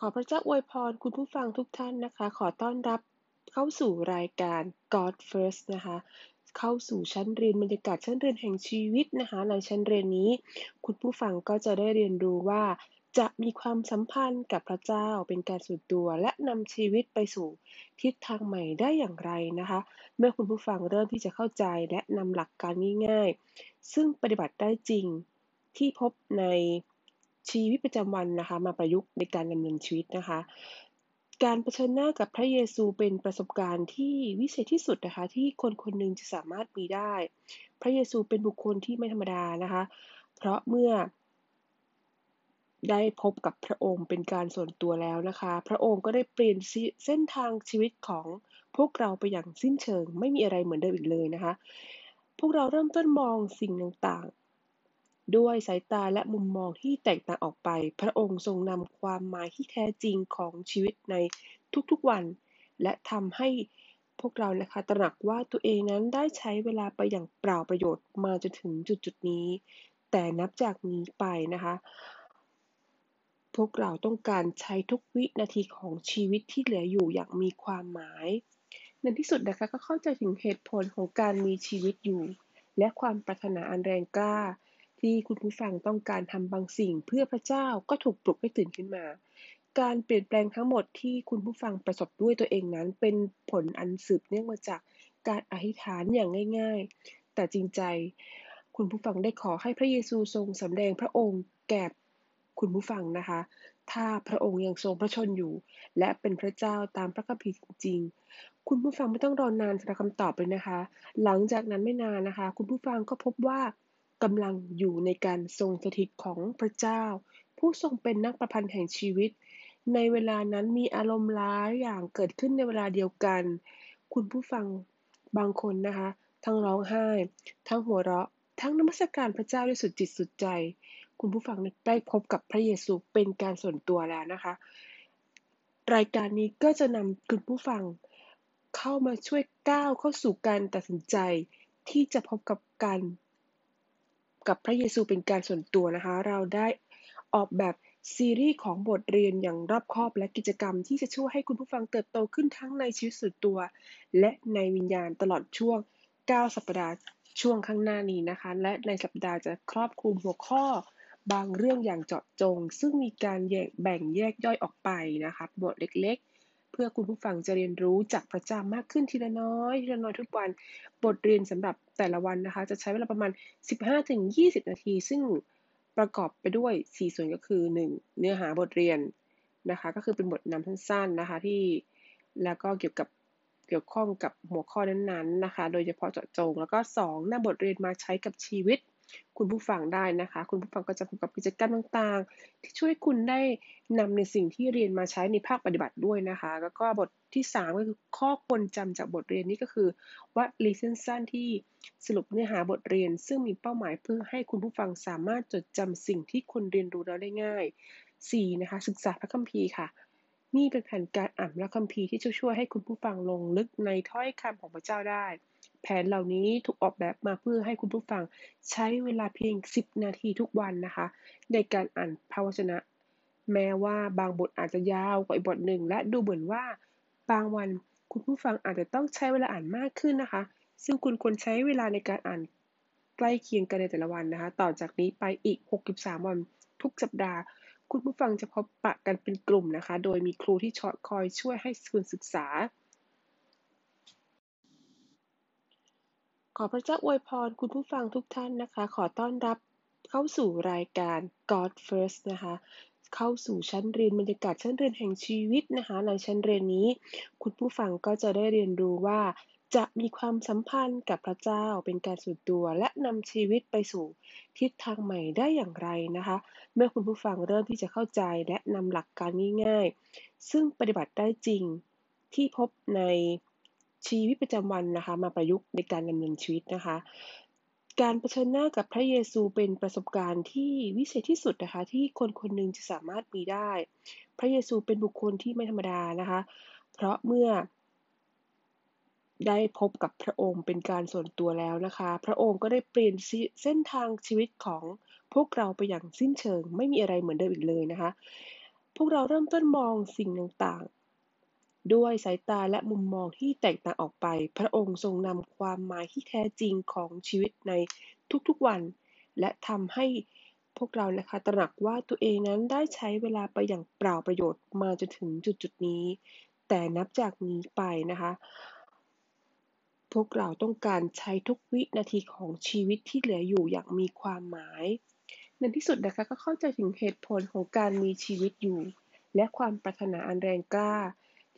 ขอพระเจ้าอวยพรคุณผู้ฟังทุกท่านนะคะ ขอต้อนรับเข้าสู่รายการ God First นะคะ เข้าสู่ชั้นเรียนบรรยากาศชั้นเรียนแห่งชีวิตนะคะในชั้นเรียนนี้ คุณผู้ฟังก็จะได้เรียนรู้ว่า จะมีความสัมพันธ์กับพระเจ้าเป็นการส่วนตัวและนำชีวิตไปสู่ทิศทางใหม่ได้อย่างไรนะคะ เมื่อคุณผู้ฟังเริ่มที่จะเข้าใจและนำหลักการง่าย ๆ ซึ่งปฏิบัติได้จริงที่พบใน ชีวิตประจำวันนะคะ มาประยุกต์ในการดำเนินชีวิตนะคะ การเผชิญหน้ากับพระเยซูเป็นประสบการณ์ที่วิเศษที่สุดนะคะ ที่คนคนหนึ่งจะสามารถมีได้ พระเยซูเป็นบุคคลที่ไม่ธรรมดานะคะ เพราะเมื่อได้พบกับพระองค์เป็นการส่วนตัวแล้วนะคะ พระองค์ก็ได้เปลี่ยนเส้นทางชีวิตของพวกเราไปอย่างสิ้นเชิง ไม่มีอะไรเหมือนเดิมอีกเลยนะคะ พวกเราเริ่มต้นมองสิ่งต่าง ด้วยสายตาและมุมมองที่แตกต่างออกไป พระองค์ทรงนำความหมายที่แท้จริงของชีวิตในทุกๆวัน และทำให้พวกเรานะคะตระหนักว่าตัวเองนั้นได้ใช้เวลาไปอย่างเปล่าประโยชน์มาจนถึงจุดๆนี้ แต่นับจากนี้ไปนะคะ พวกเราต้องการใช้ทุกวินาทีของชีวิตที่เหลืออยู่อย่างมีความหมาย ในที่สุดนะคะก็เข้าใจถึงเหตุผลของการมีชีวิตอยู่ และความปรารถนาอันแรงกล้า ที่คุณผู้ฟังต้องการทำบางสิ่งเพื่อพระเจ้าก็ถูกปลุกให้ตื่นขึ้นมา การเปลี่ยนแปลงทั้งหมดที่คุณผู้ฟังประสบด้วยตัวเองนั้น เป็นผลอันสืบเนื่องมาจากการอธิษฐานอย่างง่าย ๆ แต่จริงใจคุณผู้ฟังได้ขอให้พระเยซูทรงสำแดงพระองค์แก่คุณผู้ฟังนะคะ ถ้าพระองค์ยังทรงพระชนอยู่ และเป็นพระเจ้าตามพระคัมภีร์จริง คุณผู้ฟังไม่ต้องรอนานสำหรับคำตอบเลยนะคะ หลังจากนั้นไม่นานนะคะ คุณผู้ฟังก็พบว่า กำลังอยู่ในการทรงสถิตของพระเจ้า ผู้ทรงเป็นนักประพันธ์แห่งชีวิต ในเวลานั้นมีอารมณ์ร้ายอย่างเกิดขึ้นในเวลาเดียวกัน คุณผู้ฟังบางคนนะคะ ทั้งร้องไห้ ทั้งหัวเราะ ทั้งนมัสการพระเจ้าด้วยสุดจิตสุดใจ คุณผู้ฟังได้พบกับพระเยซูเป็นการส่วนตัวแล้วนะคะ รายการนี้ก็จะนำคุณผู้ฟังเข้ามาช่วยก้าวเข้าสู่การตัดสินใจที่จะพบกับการ กับพระเยซูเป็นการส่วนตัวนะคะ เราได้ออกแบบซีรีส์ของบทเรียนอย่างรอบคอบและกิจกรรมที่จะช่วยให้คุณผู้ฟังเติบโตขึ้นทั้งในชีวิตส่วนตัว และในวิญญาณตลอดช่วง 9 สัปดาห์ช่วงข้างหน้านี้นะคะ และในสัปดาห์จะครอบคลุมหัวข้อบางเรื่องอย่างเจาะจง ซึ่งมีการแยกแบ่งแยกย่อยออกไปนะคะบทเล็ก เพื่อคุณผู้ฟังจะเรียนรู้จากประจำมากขึ้นทีละน้อยทีละน้อยทุกวัน บทเรียนสำหรับแต่ละวันนะคะ จะใช้เวลาประมาณ 15-20 นาที ซึ่งประกอบไปด้วย 4 ส่วนก็คือ 1. เนื้อหาบทเรียนนะคะ ก็คือเป็นบทนำสั้นๆนะคะที่แล้วก็เกี่ยวกับเกี่ยวข้องกับหัวข้อนั้นๆนะคะ โดยเฉพาะเจาะจง แล้วก็ 2นำบทเรียนมาใช้กับชีวิต คุณผู้ฟังได้นะคะ คุณผู้ฟังก็จะพบกับกิจกรรมต่างๆ ที่ช่วยคุณได้นำในสิ่งที่เรียนมาใช้ในภาคปฏิบัติด้วยนะคะ แล้วก็บทที่ 3 ก็คือข้อควรจำจากบทเรียนนี้ก็คือว่ารีเซนสั้นที่สรุปเนื้อหาบทเรียน ซึ่งมีเป้าหมายเพื่อให้คุณผู้ฟังสามารถจดจำสิ่งที่คุณเรียนรู้แล้วได้ง่าย 4. นะคะศึกษาพระคัมภีร์ค่ะนี่เป็นแผนการอ่านพระคัมภีร์ที่จะช่วยให้คุณผู้ฟังลงลึกในถ้อยคำของพระเจ้าได้ แผนเหล่านี้ถูกออกแบบมาเพื่อให้คุณผู้ฟังใช้เวลาเพียง 10 นาทีทุกวันนะคะ ในการอ่านพระวจนะ แม้ว่าบางบทอาจจะยาวกว่าอีกบทหนึ่ง และดูเหมือนว่าบางวันคุณผู้ฟังอาจจะต้องใช้เวลาอ่านมากขึ้นนะคะ ซึ่งคุณควรใช้เวลาในการอ่านใกล้เคียงกันในแต่ละวันนะคะ ต่อจากนี้ไปอีก 63 วันทุกสัปดาห์ คุณผู้ฟังจะพบปะกันเป็นกลุ่มนะคะ โดยมีครูที่คอยช่วยให้คุณศึกษา ขอพระเจ้าอวยพรคุณผู้ฟังทุกท่านนะคะ ขอต้อนรับเข้าสู่รายการ God First นะคะ เข้าสู่ชั้นเรียนบรรยากาศชั้นเรียนแห่งชีวิตนะคะ ในชั้นเรียนนี้ คุณผู้ฟังก็จะได้เรียนรู้ว่า จะมีความสัมพันธ์กับพระเจ้าเป็นการส่วนตัวและนำชีวิตไปสู่ทิศทางใหม่ได้อย่างไรนะคะ เมื่อคุณผู้ฟังเริ่มที่จะเข้าใจและนำหลักการง่าย ๆ ซึ่งปฏิบัติได้จริงที่พบใน ชีวิตประจำวันนะคะ มาประยุกต์ในการดำเนินชีวิตนะคะ การเผชิญหน้ากับพระเยซูเป็นประสบการณ์ที่วิเศษที่สุดนะคะ ที่คนคนหนึ่งจะสามารถมีได้ พระเยซูเป็นบุคคลที่ไม่ธรรมดานะคะ เพราะเมื่อได้พบกับพระองค์เป็นการส่วนตัวแล้วนะคะ พระองค์ก็ได้เปลี่ยนเส้นทางชีวิตของพวกเราไปอย่างสิ้นเชิง ไม่มีอะไรเหมือนเดิมอีกเลยนะคะ พวกเราเริ่มต้นมองสิ่งต่าง ด้วยสายตาและมุมมองที่แตกต่างออกไป พระองค์ทรงนำความหมายที่แท้จริงของชีวิตในทุกๆวัน และทำให้พวกเรานะคะตระหนักว่าตัวเองนั้นได้ใช้เวลาไปอย่างเปล่าประโยชน์มาจนถึงจุดๆนี้ แต่นับจากนี้ไปนะคะพวกเราต้องการใช้ทุกวินาทีของชีวิตที่เหลืออยู่อย่างมีความหมาย ในที่สุดนะคะก็เข้าใจถึงเหตุผลของการมีชีวิตอยู่ และความปรารถนาอันแรงกล้า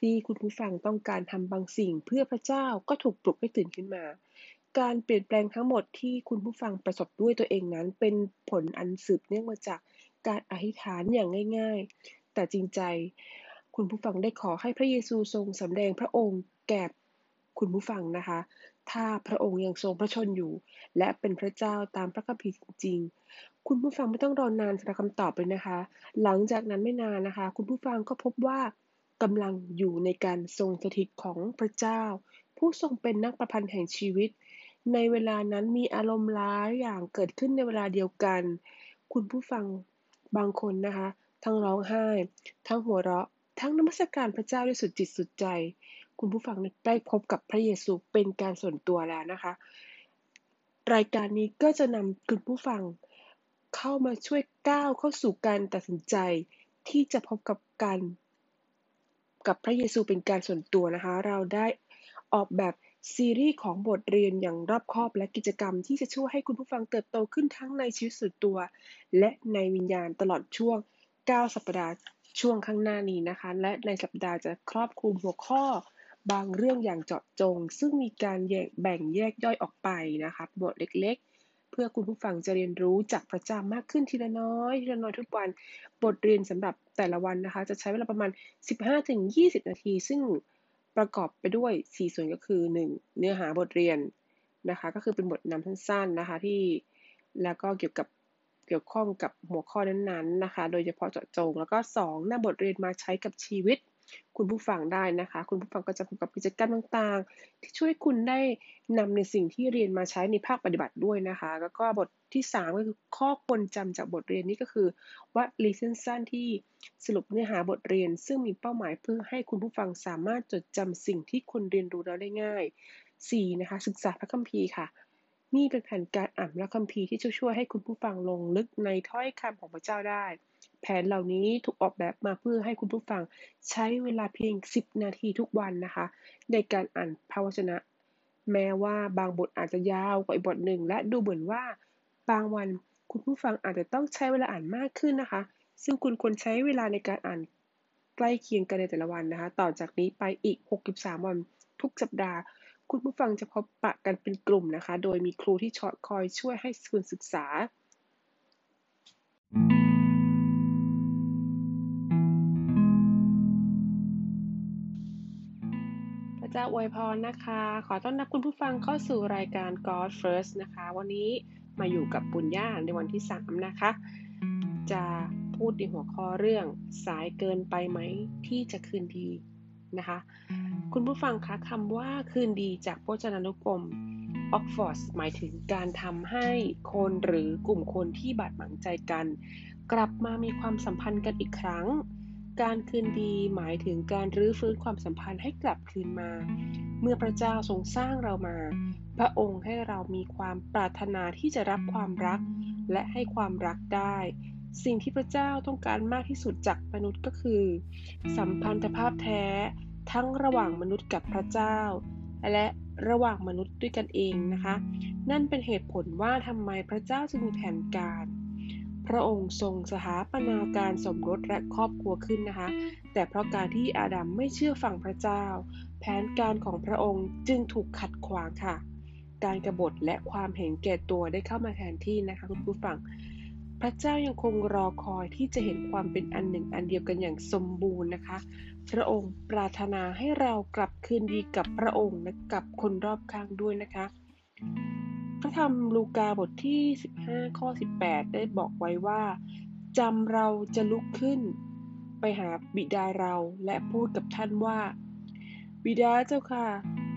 ที่คุณผู้ฟังต้องการทำบางสิ่งเพื่อพระเจ้าก็ถูกปลุกให้ตื่นขึ้นมา การเปลี่ยนแปลงทั้งหมดที่คุณผู้ฟังประสบด้วยตัวเองนั้น เป็นผลอันสืบเนื่องมาจากการอธิษฐานอย่างง่าย ๆ แต่จริงใจ คุณผู้ฟังได้ขอให้พระเยซูทรงสำแดงพระองค์แก่คุณผู้ฟังนะคะ ถ้าพระองค์ยังทรงพระชนอยู่ และเป็นพระเจ้าตามพระคัมภีร์จริงๆ คุณผู้ฟังไม่ต้องรอนานสำหรับคำตอบเลยนะคะ หลังจากนั้นไม่นานนะคะ คุณผู้ฟังก็พบว่า กำลังอยู่ในการทรงสถิตของพระเจ้า ผู้ทรงเป็นนักประพันธ์แห่งชีวิต ในเวลานั้นมีอารมณ์ร้ายอย่างเกิดขึ้นในเวลาเดียวกัน คุณผู้ฟังบางคนนะคะ ทั้งร้องไห้ ทั้งหัวเราะ ทั้งนมัสการพระเจ้าด้วยสุดจิตสุดใจ คุณผู้ฟังได้พบกับพระเยซูเป็นการส่วนตัวแล้วนะคะ รายการนี้ก็จะนำคุณผู้ฟังเข้ามาช่วยก้าวเข้าสู่การตัดสินใจ ที่จะพบกับการ กับพระเยซูเป็นการส่วนตัวนะคะ เราได้ออกแบบซีรีส์ของบทเรียนอย่างรอบคอบและกิจกรรมที่จะช่วยให้คุณผู้ฟังเติบโตขึ้นทั้งในชีวิตส่วนตัว และในวิญญาณตลอดช่วง 9 สัปดาห์ช่วงข้างหน้านี้นะคะ และในสัปดาห์จะครอบคลุมหัวข้อบางเรื่องอย่างเจาะจง ซึ่งมีการแยกแบ่งแยกย่อยออกไปนะคะบทเล็กๆ เพื่อคุณผู้ฟังจะเรียนรู้จากพระเจ้ามากขึ้นทีละน้อยทีละน้อยทุกวัน บทเรียนสำหรับ แต่ละวันนะคะ จะใช้เวลาประมาณ 15-20 นาที ซึ่งประกอบไปด้วย 4 ส่วนก็คือ 1. เนื้อหาบทเรียนนะคะ ก็คือเป็นบทนำสั้นๆนะคะที่แล้วก็เกี่ยวกับเกี่ยวข้องกับหัวข้อนั้นๆนะคะ โดยเฉพาะเจาะจง แล้วก็2นำบทเรียนมาใช้กับชีวิต คุณผู้ฟังได้นะคะ คุณผู้ฟังก็จะพบกับกิจกรรมต่างๆ ที่ช่วยคุณได้นำในสิ่งที่เรียนมาใช้ในภาคปฏิบัติด้วยนะคะ แล้วก็บทที่ 3 ก็คือข้อควรจำจากบทเรียนนี้ก็คือว่ารีเซนสั้นที่สรุปเนื้อหาบทเรียน ซึ่งมีเป้าหมายเพื่อให้คุณผู้ฟังสามารถจดจำสิ่งที่คุณเรียนรู้แล้วได้ง่าย 4. นะคะศึกษาพระคัมภีร์ค่ะนี่เป็นแผนการอ่านพระคัมภีร์ที่ช่วยให้คุณผู้ฟังลงลึกในถ้อยคำของพระเจ้าได้ แผนเหล่านี้ถูกออกแบบมาเพื่อให้คุณผู้ฟังใช้เวลาเพียง 10 นาทีทุกวันนะคะ ในการอ่านพระวจนะ แม้ว่าบางบทอาจจะยาวกว่าอีกบทหนึ่ง และดูเหมือนว่าบางวันคุณผู้ฟังอาจจะต้องใช้เวลาอ่านมากขึ้นนะคะ ซึ่งคุณควรใช้เวลาในการอ่านใกล้เคียงกันในแต่ละวันนะคะ ต่อจากนี้ไปอีก 63 วันทุกสัปดาห์ คุณผู้ฟังจะพบปะกันเป็นกลุ่มนะคะ โดยมีครูที่ชอตคอยช่วยให้คุณศึกษา จ้าอวยพรนะคะ ขอต้อนรับคุณผู้ฟังเข้าสู่รายการ God First นะคะ วันนี้มาอยู่กับปุญญาในวันที่ 3 นะคะ จะพูดในหัวข้อเรื่องสายเกินไปไหมที่จะคืนดีนะคะ คุณผู้ฟังคะคำว่าคืนดีจากพจนานุกรมออกฟอร์ดหมายถึงการทำให้คนหรือกลุ่มคนที่บาดหมางใจกัน กลับมามีความสัมพันธ์กันอีกครั้ง การคืนดีหมายถึงการรื้อฟื้นความสัมพันธ์ให้กลับคืนมา เมื่อพระเจ้าทรงสร้างเรามา พระองค์ให้เรามีความปรารถนาที่จะรับความรัก และให้ความรักได้ สิ่งที่พระเจ้าต้องการมากที่สุดจากมนุษย์ก็คือ สัมพันธภาพแท้ ทั้งระหว่างมนุษย์กับพระเจ้า และระหว่างมนุษย์ด้วยกันเองนะคะ นั่นเป็นเหตุผลว่าทำไมพระเจ้าจึงมีแผนการ พระองค์ทรงสถาปนาการสมรสและครอบครัวขึ้นนะคะ แต่เพราะการที่อาดัมไม่เชื่อฟังพระเจ้า แผนการของพระองค์จึงถูกขัดขวางค่ะ การกรบฏและความเห็นแก่ตัวได้เข้ามาแทนที่นะคะคุณผู้ฟัง พระเจ้ายังคงรอคอยที่จะเห็นความเป็นอันหนึ่งอันเดียวกันอย่างสมบูรณ์นะคะ พระองค์ปรารถนาให้เรากลับคืนดีกับพระองค์และกับคนรอบข้างด้วยนะคะ พระธรรมลูกาบทที่ 15 ข้อ 18 ได้บอกไว้ว่าจำเราจะลุกขึ้น ไปหาบิดาเราและพูดกับท่านว่า บิดาเจ้าค่ะ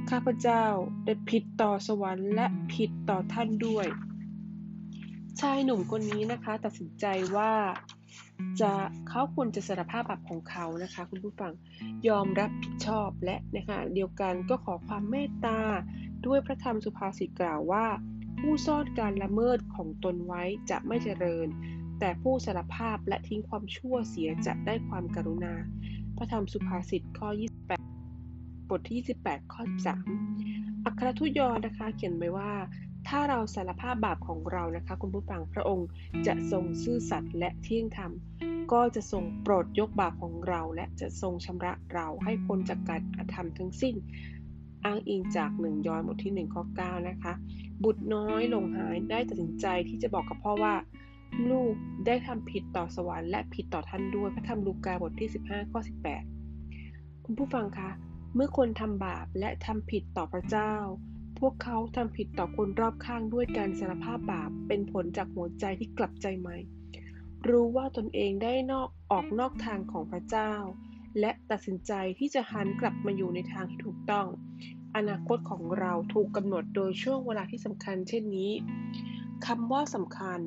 ข้าพเจ้าได้ผิดต่อสวรรค์และผิดต่อท่านด้วย ชายหนุ่มคนนี้นะคะตัดสินใจว่าจะเขาควรจะสารภาพบาปของเขานะคะ คุณผู้ฟังยอมรับผิดชอบและนะคะเดียวกันก็ขอความเมตตา ด้วยพระธรรมสุภาษิตกล่าวว่า ผู้ซ่อนการละเมิดของตนไว้จะไม่เจริญ แต่ผู้สารภาพและทิ้งความชั่วเสียจะได้ความกรุณา พระธรรมสุภาษิตข้อ 28 บทที่ 28 ข้อ3อัครทูตยอนะคะเขียนไว้ว่า ถ้าเราสารภาพบาปของเรานะคะคุณผู้ฟังพระองค์จะทรงซื่อสัตย์และเที่ยงธรรมก็จะทรงโปรดยกบาปของเรา และจะทรงชำระเราให้พ้นจากการกระทำทั้งสิ้น อ้างอิงจากหนึ่งยอนบทที่1ข้อ9นะคะ บุตรน้อยหลงหายได้ตัดสินใจที่จะบอกกับพ่อว่า ลูกได้ทำผิดต่อสวรรค์และผิดต่อท่านด้วยพระธรรมลูกาบทที่ 15ข้อ18 คุณผู้ฟังคะเมื่อคนทำบาปและทำผิดต่อพระเจ้า พวกเขาทำผิดต่อคนรอบข้างด้วยการสารภาพบาปเป็นผลจากหัวใจที่กลับใจใหม่ รู้ว่าตนเองได้นอกออกนอกทางของพระเจ้า และตัดสินใจที่จะหันกลับมาอยู่ในทางที่ถูกต้อง อนาคตของเราถูกกำหนดโดยช่วงเวลาที่สำคัญ เช่นนี้คำว่าสำคัญ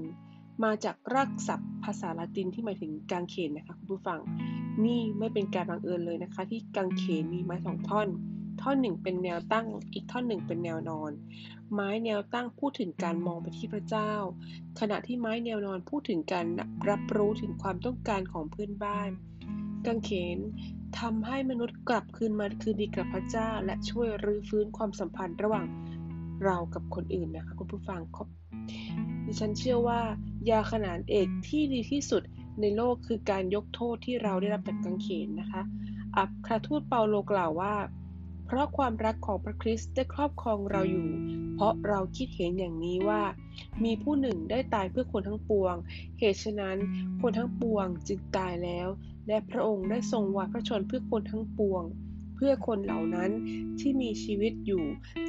มาจากรากศัพท์ภาษาละตินที่หมายถึงกางเขนนะคะคุณผู้ฟัง นี่ไม่เป็นการบังเอิญเลยนะคะ ที่กางเขนมีไม้สองท่อน ท่อนหนึ่งเป็นแนวตั้งอีกท่อนหนึ่งเป็นแนวนอน ไม้แนวตั้งพูดถึงการมองไปที่พระเจ้า ขณะที่ไม้แนวนอนพูดถึงการรับรู้ถึงความต้องการของเพื่อนบ้าน กางเขนทำให้มนุษย์กลับคืนมาคืนดีกับพระเจ้า และช่วยรื้อฟื้นความสัมพันธ์ระหว่างเรากับคนอื่นนะคะคุณผู้ฟังดิฉันเชื่อว่ายาขนานเอกที่ดีที่สุดในโลกคือการยกโทษที่เราได้รับจากกังเขนนะคะ อัครทูตเปาโลกล่าวว่า ราะความรักของพระคริสต์ได้ครอบครองเราอยู่ เพราะเราคิดเห็นอย่างนี้ว่า มีผู้หนึ่งได้ตายเพื่อคนทั้งปวง เหตุฉะนั้นคนทั้งปวงจึงตายแล้ว และพระองค์ได้ทรงวางพระชนเพื่อคนทั้งปวง เพื่อคนเหล่านั้นที่มีชีวิตอยู่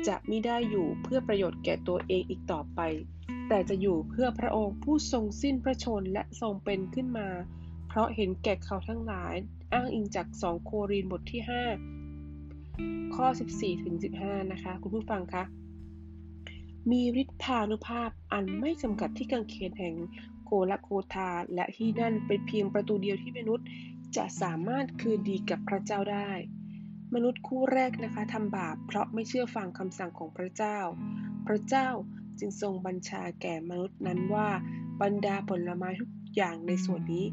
จะไม่ได้อยู่เพื่อประโยชน์แก่ตัวเองอีกต่อไป แต่จะอยู่เพื่อพระองค์ผู้ทรงสิ้นพระชนและทรงเป็นขึ้นมา เพราะเห็นแก่เขาทั้งหลาย อ้างอิงจาก 2 โครินบทที่ 5 ข้อ 14ถึง15 นะคะ คุณผู้ฟังคะ มีฤทธานุภาพอันไม่จำกัดที่กังเขนแห่งโกลโคทาและที่นั่นเป็นเพียงประตูเดียวที่มนุษย์จะสามารถคืนดีกับพระเจ้าได้ มนุษย์คู่แรกนะคะทำบาปเพราะไม่เชื่อฟังคำสั่งของพระเจ้า พระเจ้าจึงทรงบัญชาแก่มนุษย์นั้นว่าบรรดาผลไม้ทุกอย่างในส่วนนี้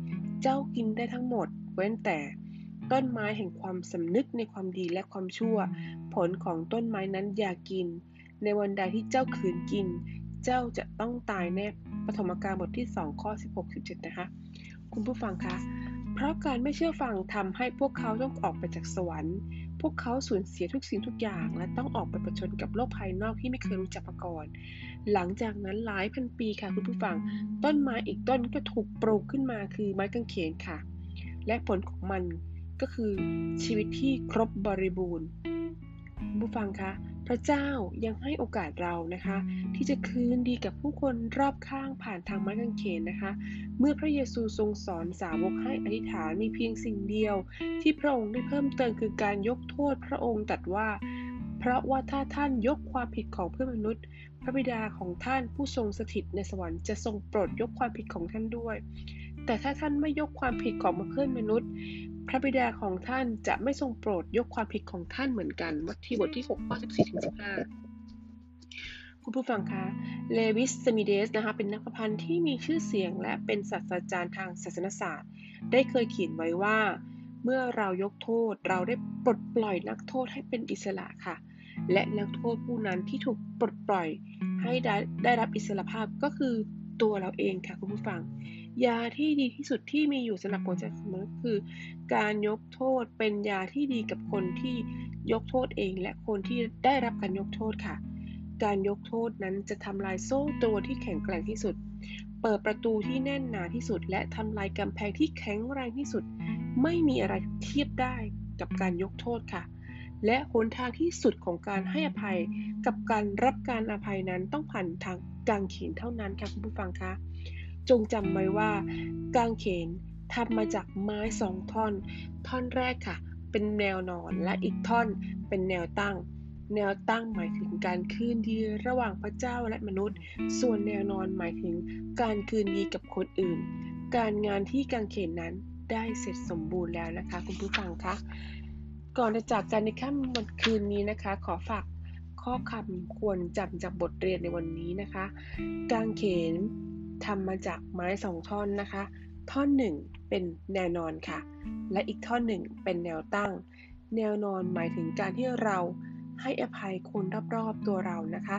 เจ้ากินได้ทั้งหมด เว้นแต่ ต้นไม้แห่งความสำนึกในความดีและความชั่ว ผลของต้นไม้นั้นอย่ากิน ในวันใดที่เจ้าขืนกิน เจ้าจะต้องตายแน่ปฐมกาลบทที่ 2 ข้อ 16 17 นะคะ คุณผู้ฟังคะเพราะการไม่เชื่อฟังทำให้พวกเขาต้องออกไปจากสวรรค์ พวกเขาสูญเสียทุกสิ่งทุกอย่าง และต้องออกไปประชนกับโลกภายนอกที่ไม่เคยรู้จักมาก่อน หลังจากนั้นหลายพันปีค่ะคุณผู้ฟัง ต้นไม้อีกต้นก็ถูกปลูกขึ้นมาคือไม้กางเขนค่ะ และผลของมัน ก็คือชีวิตที่ครบบริบูรณ์ผู้ฟังคะพระเจ้ายังให้โอกาสเรานะคะ ที่จะคืนดีกับผู้คนรอบข้างผ่านทางไม้กางเขนนะคะ เมื่อพระเยซูทรงสอนสาวกให้อธิษฐานมีเพียงสิ่งเดียว ที่พระองค์ได้เพิ่มเติมคือการยกโทษพระองค์ตัดว่า เพราะว่าถ้าท่านยกความผิดของเพื่อนมนุษย์ พระบิดาของท่านผู้ทรงสถิตในสวรรค์จะทรงโปรดยกความผิดของท่านด้วย แต่ถ้าท่านไม่ยกความผิดของเพื่อนมนุษย์ พระบิดาของท่านจะไม่ทรงโปรดยกความผิดของท่านเหมือนกันมัทธิวบทที่6ข้อ14ถึง15 คุณผู้ฟังคะ เลวิส สมิเดสนะคะ เป็นนักประพันธ์ที่มีชื่อเสียงและเป็นศาสตราจารย์ทางศาสนศาสตร์ ได้เคยเขียนไว้ว่า เมื่อเรายกโทษเราได้ปลดปล่อยนักโทษให้เป็นอิสระค่ะและนักโทษผู้นั้นที่ถูกปลดปล่อยให้ได้ได้รับอิสรภาพก็คือตัวเราเองค่ะคุณผู้ฟัง ยาที่ดีที่สุดที่มีอยู่สำหรับหัวใจของมนุษย์คือ การยกโทษเป็นยาที่ดีกับคนที่ยกโทษเอง และคนที่ได้รับการยกโทษค่ะ การยกโทษนั้นจะทำลายโซ่ตัวที่แข็งแกร่งที่สุด เปิดประตูที่แน่นหนาที่สุด และทำลายกำแพงที่แข็งแรงที่สุด ไม่มีอะไรเทียบได้กับการยกโทษค่ะ และหนทางที่สุดของการให้อภัย กับการรับการอภัยนั้นต้องผ่านทางกางเขนเท่านั้นค่ะคุณผู้ฟังคะ จงจำไว้ว่ากางเขนทำมาจากไม้สองท่อน ท่อนแรกค่ะ เป็นแนวนอนและอีกท่อนเป็นแนวตั้ง แนวตั้งหมายถึงการคืนดีระหว่างพระเจ้าและมนุษย์ ส่วนแนวนอนหมายถึงการคืนดีกับคนอื่น การงานที่กางเขนนั้นได้เสร็จสมบูรณ์แล้วนะคะ คุณผู้ฟังคะก่อนจะจากกันในค่ำวันคืนนี้นะคะ ขอฝากข้อคำควรจำจากบทเรียนในวันนี้นะคะ กางเขน ทำมาจากไม้สองท่อนนะคะ ท่อนหนึ่งเป็นแนวนอนค่ะ และอีกท่อนหนึ่งเป็นแนวตั้ง แนวนอนหมายถึงการที่เราให้อภัยคนรอบๆตัวเรานะคะ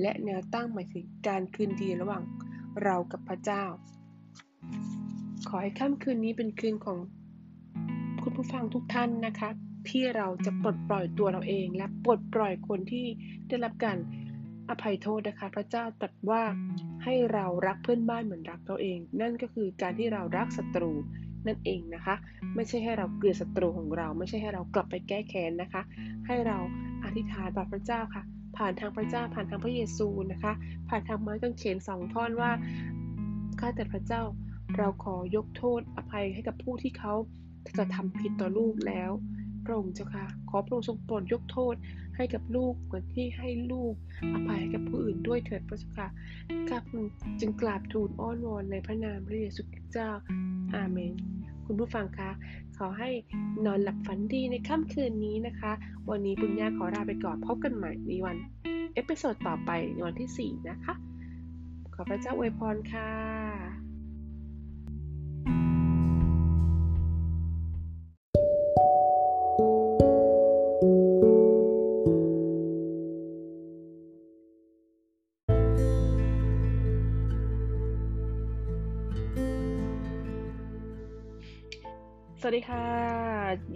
และแนวตั้งหมายถึงการคืนดีระหว่างเรากับพระเจ้า ขอให้ค่ำคืนนี้เป็นคืนของคุณผู้ฟังทุกท่านนะคะ ที่เราจะปลดปล่อยตัวเราเองและปลดปล่อยคนที่ได้รับการ อภัยโทษนะคะ พระเจ้าตรัสว่าให้เรารักเพื่อนบ้านเหมือนรักตัวเอง นั่นก็คือการที่เรารักศัตรูนั่นเองนะคะ ไม่ใช่ให้เราเกลียดศัตรูของเรา ไม่ใช่ให้เรากลับไปแก้แค้นนะคะ ให้เราอธิษฐานต่อพระเจ้าค่ะ ผ่านทางพระเจ้า ผ่านทางพระเยซูนะคะ ผ่านทางไม้กางเขนสองท่อนว่าข้าแต่พระเจ้าเราขอยกโทษอภัยให้กับผู้ที่เขาจะทำผิดต่อลูกแล้วพระองค์เจ้าค่ะขอพระองค์ทรงโปรดยกโทษ ให้กับลูกเหมือนที่ให้ลูกอภัยให้กับผู้อื่นด้วยเถิดพระเจ้าค่ะข้าพระองค์จึงกราบทูลอ้อนวอนในพระนามพระเยซูคริสต์เจ้า อาเมน คุณผู้ฟังคะขอให้นอนหลับฝันดีในค่ำคืนนี้นะคะ วันนี้ปุญญาขอลาไปก่อนพบกันใหม่ในวัน episode ต่อไปในวันที่ 4 นะคะ ขอพระเจ้าอวยพรค่ะ วัสดีค่ะ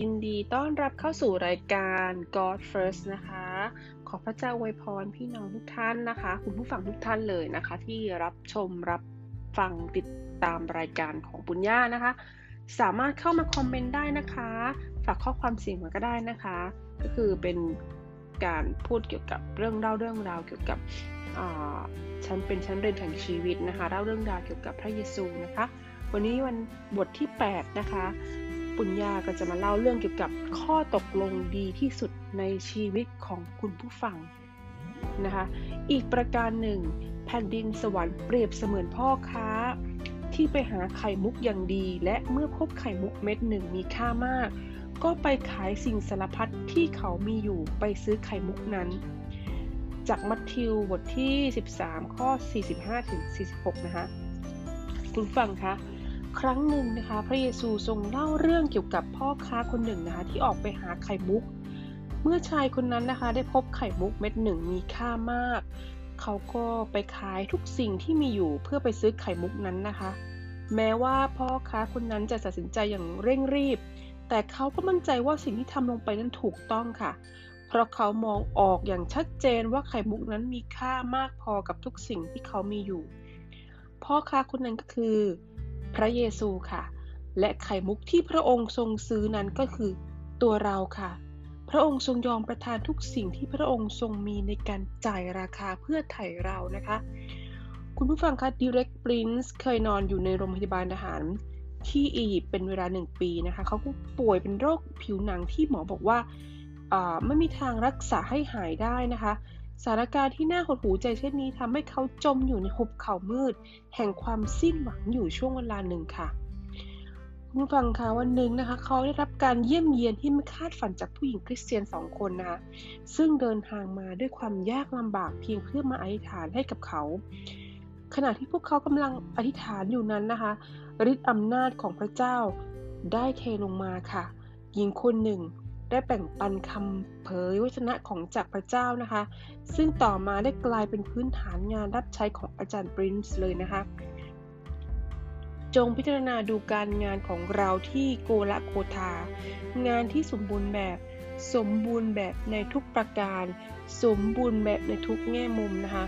ยินดีต้อนรับเข้าสู่รายการ God First นะคะ ขอพระเจ้าอวยพรพี่น้องทุกท่านนะคะ คุณผู้ฟังทุกท่านเลยนะคะ ที่รับชมรับฟังติดตามรายการของปุญญานะคะ สามารถเข้ามาคอมเมนต์ได้นะคะ ฝากข้อความเสียงมาก็ได้นะคะ ก็คือเป็นการพูดเกี่ยวกับเรื่องเล่าเรื่องราวเกี่ยวกับฉันเป็นชั้นเรียนแห่งชีวิตนะคะเล่าเรื่องราวเกี่ยวกับพระเยซูนะคะวันนี้วันบทที่ 8 นะคะ ปุญญาก็จะมาเล่าเรื่องเกี่ยวกับข้อตกลงดีที่สุดในชีวิตของคุณผู้ฟังนะคะ อีกประการหนึ่ง แผ่นดินสวรรค์เปรียบเสมือนพ่อค้า ที่ไปหาไข่มุกอย่างดี และเมื่อพบไข่มุกเม็ดหนึ่งมีค่ามาก ก็ไปขายสิ่งสารพัดที่เขามีอยู่ไปซื้อไข่มุกนั้น จากมัทธิวบทที่ 13 ข้อ 45-46 นะคะ คุณฟังคะ ครั้งหนึ่งนะคะ พระเยซูทรงเล่าเรื่องเกี่ยวกับพ่อค้าคนหนึ่งนะคะที่ออกไปหาไข่มุก เมื่อชายคนนั้นนะคะได้พบไข่มุกเม็ดหนึ่งมีค่ามาก เขาก็ไปขายทุกสิ่งที่มีอยู่เพื่อไปซื้อไข่มุกนั้นนะคะ แม้ว่าพ่อค้าคนนั้นจะตัดสินใจอย่างเร่งรีบ แต่เขาก็มั่นใจว่าสิ่งที่ทำลงไปนั้นถูกต้องค่ะ เพราะเขามองออกอย่างชัดเจนว่าไข่มุกนั้นมีค่ามากพอกับทุกสิ่งที่เขามีอยู่ พ่อค้าคนนั้นก็คือ พระเยซูค่ะ และไข่มุกที่พระองค์ทรงซื้อนั้นก็คือตัวเราค่ะ พระองค์ทรงยอมประทานทุกสิ่งที่พระองค์ทรงมีในการจ่ายราคาเพื่อไถ่เรานะคะ คุณผู้ฟังคะดิเรกปรินซ์เคยนอนอยู่ในโรงพยาบาลทหารที่อียิปต์เป็นเวลาหนึ่งปีนะคะ เขาก็ป่วยเป็นโรคผิวหนังที่หมอบอกว่าไม่มีทางรักษาให้หายได้นะคะ สถานการณ์ที่น่าหดหูใจเช่นนี้ทำให้เขาจมอยู่ในหุบเขามืด แห่งความสิ้นหวังอยู่ช่วงเวลาหนึ่งค่ะคุณฟังคะวันหนึ่งนะคะเขาได้รับการเยี่ยมเยียนที่ไม่คาดฝันจากผู้หญิงคริสเตียนสองคนนะคะซึ่งเดินทางมาด้วยความยากลำบากเพียงเพื่อมาอธิษฐานให้กับเขา ขณะที่พวกเขากำลังอธิษฐานอยู่นั้นนะคะฤทธิ์อำนาจของพระเจ้าได้เทลงมาค่ะหญิงคนหนึ่ง ได้แบ่งปันคำเผยวจนะของจากพระเจ้านะคะ ซึ่งต่อมาได้กลายเป็นพื้นฐานงานรับใช้ของอาจารย์ปรินซ์เลยนะคะ จงพิจารณาดูการงานของเราที่โกละโคทา งานที่สมบูรณ์แบบสมบูรณ์แบบในทุกประการ สมบูรณ์แบบในทุกแง่มุมนะคะ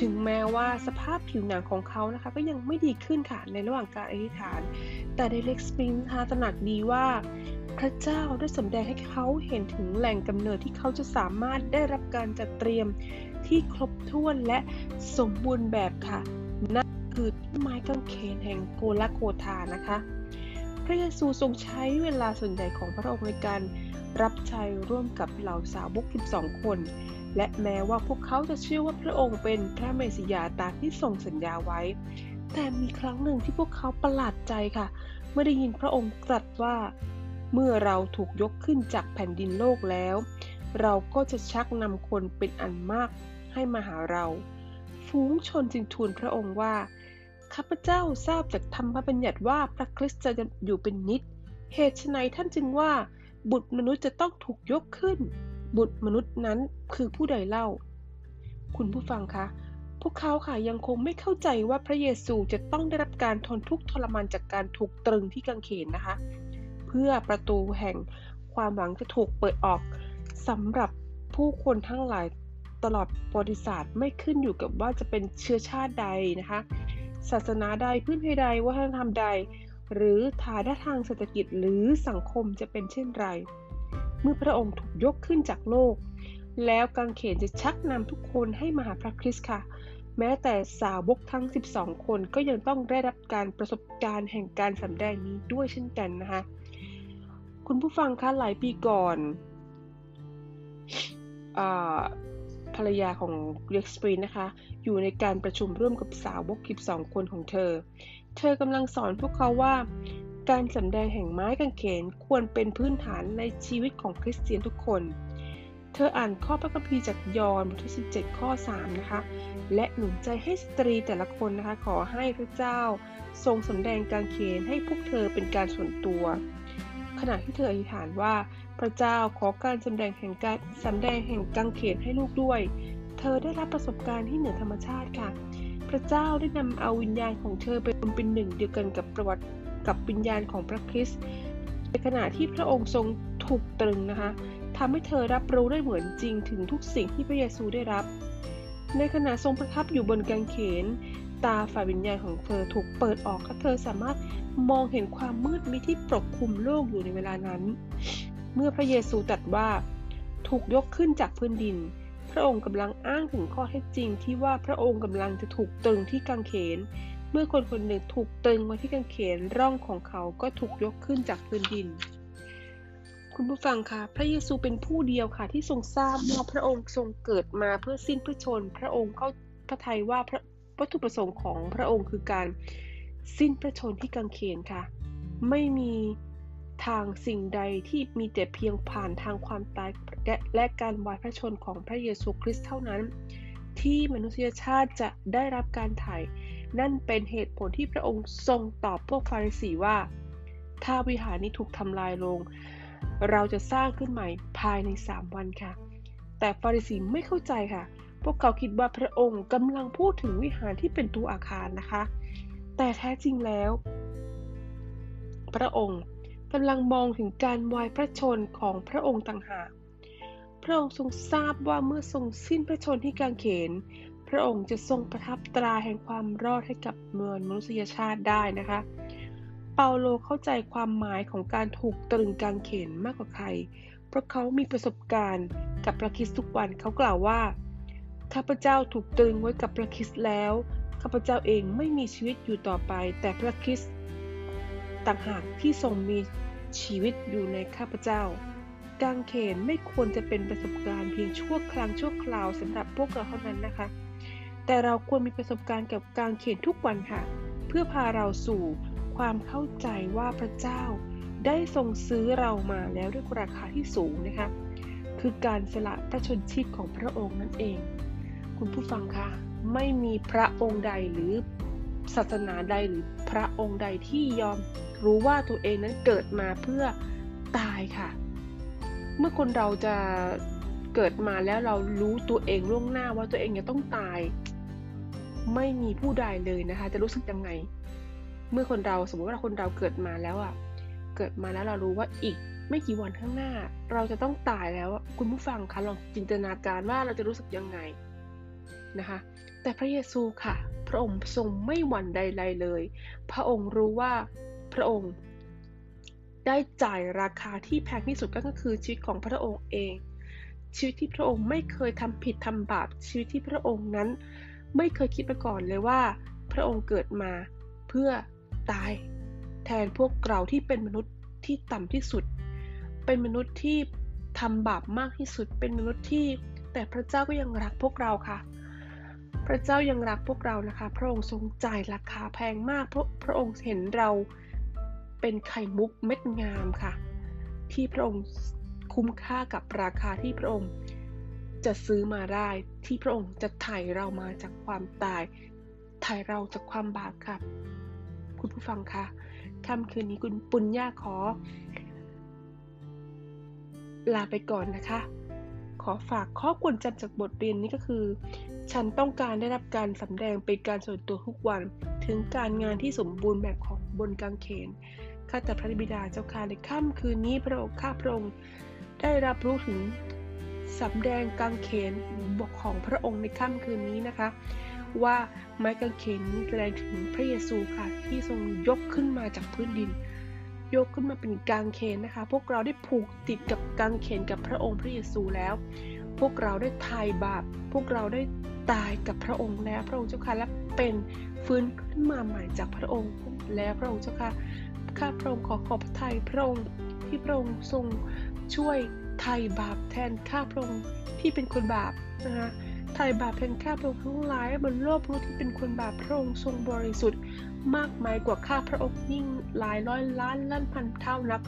ถึงแม้ว่าสภาพผิวหนังของเขานะคะ ก็ยังไม่ดีขึ้นค่ะในระหว่างการอธิษฐาน แต่เดเล็กสปริงนะคะตระหนักดีว่า พระเจ้าได้สำแดงให้เขาเห็นถึงแหล่งกำเนิดที่เขาจะสามารถได้รับการจัดเตรียมที่ครบถ้วนและสมบูรณ์แบบค่ะ นั่นคือต้นไม้กางเขนแห่งโกลโคทานะคะ พระเยซูทรงใช้เวลาส่วนใหญ่ของพระองค์ในการรับใช้ร่วมกับเหล่าสาวก 12 คน และแม้ว่าพวกเขาจะเชื่อว่าพระองค์เป็นพระเมสสิยาตามที่ทรงสัญญาไว้ แต่มีครั้งหนึ่งที่พวกเขาประหลาดใจค่ะ เมื่อได้ยินพระองค์ตรัสว่า เมื่อเราถูกยกขึ้นจากแผ่นดินโลกแล้ว เราก็จะชักนำคนเป็นอันมากให้มาหาเราฟูงชนจึงทูลพระองค์ว่า ข้าพเจ้าทราบจากธรรมบัญญัติว่าพระคริสต์จะอยู่เป็นนิจ เหตุไฉนท่านจึงว่า บุตรมนุษย์จะต้องถูกยกขึ้น บุตรมนุษย์นั้นคือผู้ใดเล่า คุณผู้ฟังคะพวกเขาค่ะยังคงไม่เข้าใจว่าพระเยซูจะต้องได้รับการทนทุกข์ทรมานจากการถูกตรึงที่กางเขนนะคะ พื่อประตูแห่งความหวังจะถูกเปิดออกสำหรับผู้คนทั้งหลายตลอดประวัติศาสตร์ไม่ขึ้นอยู่กับว่าจะเป็นเชื้อชาติใดนะคะ ศาสนาใดพื้นเพใดวัฒนธรรมใด หรือฐานะทางเศรษฐกิจหรือสังคมจะเป็นเช่นไร เมื่อพระองค์ถูกยกขึ้นจากโลก แล้วกางเขนจะชักนำทุกคนให้มาหาพระคริสต์ค่ะ แม้แต่สาวกทั้ง 12 คนก็ยังต้องได้รับการประสบการณ์แห่งการสำแดงนี้ด้วยเช่นกันนะคะ คุณผู้ฟังคะหลายปีก่อนภรรยาของเล็กสปรีนนะคะ อยู่ในการประชุมร่วมกับสาวกคลิปสองคนของเธอ เธอกำลังสอนพวกเขาว่า การสำแดงแห่งไม้กางเขนควรเป็นพื้นฐานในชีวิตของคริสเตียนทุกคน เธออ่านข้อพระคัมภีร์จากยอห์นบทที่ 17 ข้อ 3 นะคะ และหนุนใจให้สตรีแต่ละคนนะคะ ขอให้พระเจ้า ทรงสำแดงกางเขนให้พวกเธอเป็นการส่วนตัว ขณะที่เธออธิษฐานว่า พระเจ้าขอการสำแดงแห่งการสำแดงแห่งกังเขนให้ลูกด้วย เธอได้รับประสบการณ์ที่เหนือธรรมชาติค่ะ พระเจ้าได้นำเอาวิญญาณของเธอไปรวมเป็นหนึ่งเดียวกันกับประวัติกับวิญญาณของพระคริสต์ในขณะที่พระองค์ทรงถูกตรึงนะคะทำให้เธอรับรู้ได้เหมือนจริงถึงทุกสิ่งที่พระเยซูได้รับ ในขณะทรงประทับอยู่บนกางเขน ตาฝ่ายวิญญาณของเธอถูกเปิดออกและเธอสามารถ มองเห็นความมืดมิดที่ปกคลุมโลกอยู่ในเวลานั้น เมื่อพระเยซูตรัสว่า ถูกยกขึ้นจากพื้นดิน พระองค์กำลังอ้างถึงข้อเท็จจริงที่ว่าพระองค์กำลังจะถูกตรึงที่กางเขน เมื่อคนคนหนึ่งถูกตรึงไว้ที่กางเขนร่องของเขาก็ถูกยกขึ้นจากพื้นดิน คุณผู้ฟังคะพระเยซูเป็นผู้เดียวค่ะที่ทรงทราบว่าพระองค์ทรงเกิดมาเพื่อสิ้นพระชน พระองค์เข้าพระทัยว่าพระวัตถุประสงค์ของพระองค์คือการ สิ้นพระชนที่กางเขนค่ะ ไม่มีทางสิ่งใดที่มีแต่เพียงผ่านทางความตายและการวายพระชนของพระเยซูคริสต์เท่านั้น ที่มนุษยชาติจะได้รับการไถ่นั่นเป็นเหตุผลที่พระองค์ทรงตอบพวกฟาริสีว่า ถ้าวิหารนี้ถูกทำลายลง เราจะสร้างขึ้นใหม่ภายในสามวันค่ะ แต่ฟาริสีไม่เข้าใจค่ะ พวกเขาคิดว่าพระองค์กำลังพูดถึงวิหารที่เป็นตัวอาคารนะคะ แต่แท้จริงแล้ว พระองค์กำลังมองถึงการวายพระชนของพระองค์ต่างหากพระองค์ทรงทราบว่าเมื่อทรงสิ้นพระชนที่กางเขน พระองค์จะทรงประทับตราแห่งความรอดให้กับเมืองมนุษยชาติได้นะคะ เปาโลเข้าใจความหมายของการถูกตรึงกางเขนมากกว่าใคร เพราะเขามีประสบการณ์กับพระคริสต์ทุกวันเขากล่าวว่าข้าพเจ้าถูกตรึงไว้กับพระคริสต์แล้ว ข้าพเจ้าเองไม่มีชีวิตอยู่ต่อไป แต่พระคริสต์ต่างหากที่ทรงมีชีวิตอยู่ในข้าพเจ้า กางเขนไม่ควรจะเป็นประสบการณ์เพียงชั่วครั้งชั่วคราวสำหรับพวกเราเท่านั้นนะคะ แต่เราควรมีประสบการณ์กับกางเขนทุกวันค่ะ เพื่อพาเราสู่ความเข้าใจว่าพระเจ้า ได้ทรงซื้อเรามาแล้วด้วยราคาที่สูงนะคะ คือการสละพระชนชีพของพระองค์นั่นเอง คุณผู้ฟังคะ ไม่มีพระองค์ใดหรือศาสนาใดหรือพระองค์ใดที่ยอมรู้ว่าตัวเองนั้นเกิดมาเพื่อตายค่ะ เมื่อคนเราจะเกิดมาแล้วเรารู้ตัวเองล่วงหน้าว่าตัวเองจะต้องตาย ไม่มีผู้ใดเลยนะคะ จะรู้สึกยังไง เมื่อคนเราสมมติว่าคนเราเกิดมาแล้วอะ เกิดมาแล้วเรารู้ว่าอีกไม่กี่วันข้างหน้า เราจะต้องตายแล้วคุณผู้ฟังคะลองจินตนาการว่าเราจะรู้สึกยังไงนะคะ แต่พระเยซูค่ะ พระองค์ทรงไม่หวั่นใดๆเลย พระองค์รู้ว่าพระองค์ ได้จ่ายราคาที่แพงที่สุดก็คือชีวิตของพระองค์เอง ชีวิตที่พระองค์ไม่เคยทำผิดทำบาปชีวิตที่พระองค์นั้น ไม่เคยคิดมาก่อนเลยว่า พระองค์เกิดมาเพื่อตายแทนพวกเราที่เป็นมนุษย์ที่ต่ำที่สุด เป็นมนุษย์ที่ทำบาปมากที่สุด เป็นมนุษย์ที่แต่พระเจ้าก็ยังรักพวกเราค่ะ พระเจ้ายังรักพวกเรานะคะ พระองค์ทรงจ่ายราคาแพงมากเพราะพระองค์เห็นเราเป็นไข่มุกเม็ดงามค่ะ ที่พระองค์คุ้มค่ากับราคาที่พระองค์จะซื้อมาได้ที่พระองค์จะไถ่เรามาจากความตายไถ่เราจากความบาปครับคุณผู้ฟังคะค่ำคืนนี้คุณปุญญาขอ ลาไปก่อนนะคะ ขอฝากข้อควรจำจากบทเรียนนี้ก็คือ ฉันต้องการได้รับการสำแดงเป็นการส่วนตัวทุกวันถึงการงานที่สมบูรณ์แบบของบนกางเขน ข้าแต่พระบิดาเจ้าค่ะในค่ำคืนนี้พระองค์ข้าพระองค์ได้รับรู้ถึงสำแดงกางเขนบอกของพระองค์ในค่ำคืนนี้นะคะ ว่าไม้กางเขนนี้แสดงถึงพระเยซูค่ะที่ทรงยกขึ้นมาจากพื้นดิน ยกขึ้นมาเป็นกางเขนนะคะ พวกเราได้ผูกติดกับกางเขนกับพระองค์พระเยซูแล้ว พวกเราได้ทายบาป พวกเราได้ ตายกับพระองค์แล้วพระองค์เจ้าค่ะและเป็นฟื้นขึ้นมาใหม่จากพระองค์แล้วพระองค์เจ้าค่ะข้าพระองค์ขอขอบพระทัยพระองค์ที่พระองค์ทรงช่วยไถ่บาปแทนข้าพระองค์ที่เป็นคนบาปนะคะไถ่บาปแทนข้าพระองค์ทั้งหลายบนโลกรู้ที่เป็นคนบาปพระองค์ทรงบริสุทธิ์มากมายกว่าข้าพระองค์ยิ่งหลายร้อยล้านล้านพันเท่านับ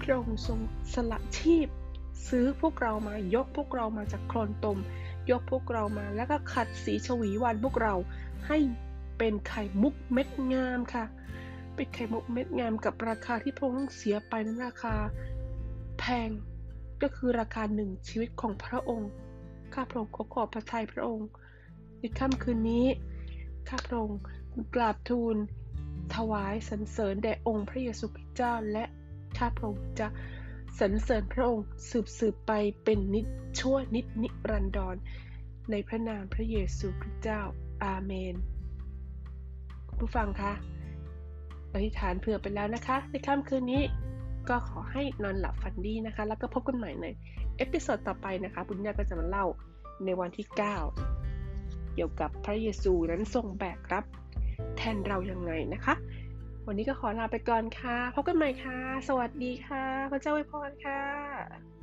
พระองค์ทรงสละชีพ ซื้อพวกเรามายกพวกเรามาจากโคลนตม ยกพวกเรามา แล้วก็ขัดสีชวีวันพวกเราให้เป็นไข่มุกเม็ดงามค่ะ เป็นไข่มุกเม็ดงามกับราคาที่พระองค์ต้องเสียไปนั้นราคาแพงก็คือราคาหนึ่งชีวิตของพระองค์ ข้าพระองค์ขอขอบพระทัยพระองค์ในค่ำคืนนี้ ข้าพระองค์กราบทูลถวายสรรเสริญแด่องค์พระเยซูคริสต์เจ้าและข้าพระองค์จะ สรรเสริญพระองค์สืบสืบไปเป็นนิจชั่วนิจนิรันดร ในพระนามพระเยซูคริสต์เจ้า อาเมน ผู้ฟังคะอธิษฐานเผื่อไปแล้วนะคะ ในค่ำคืนนี้ก็ขอให้นอนหลับฝันดีนะคะ แล้วก็พบกันใหม่ใน episode ต่อไปนะคะบุญญาก็จะมาเล่าในวันที่ 9 เกี่ยวกับพระเยซูนั้นทรงแบกรับ แทนเรายังไงนะคะ วันนี้ก็ขอลาไปก่อนค่ะ พบกันใหม่ค่ะ สวัสดีค่ะ พระเจ้าอวยพรค่ะ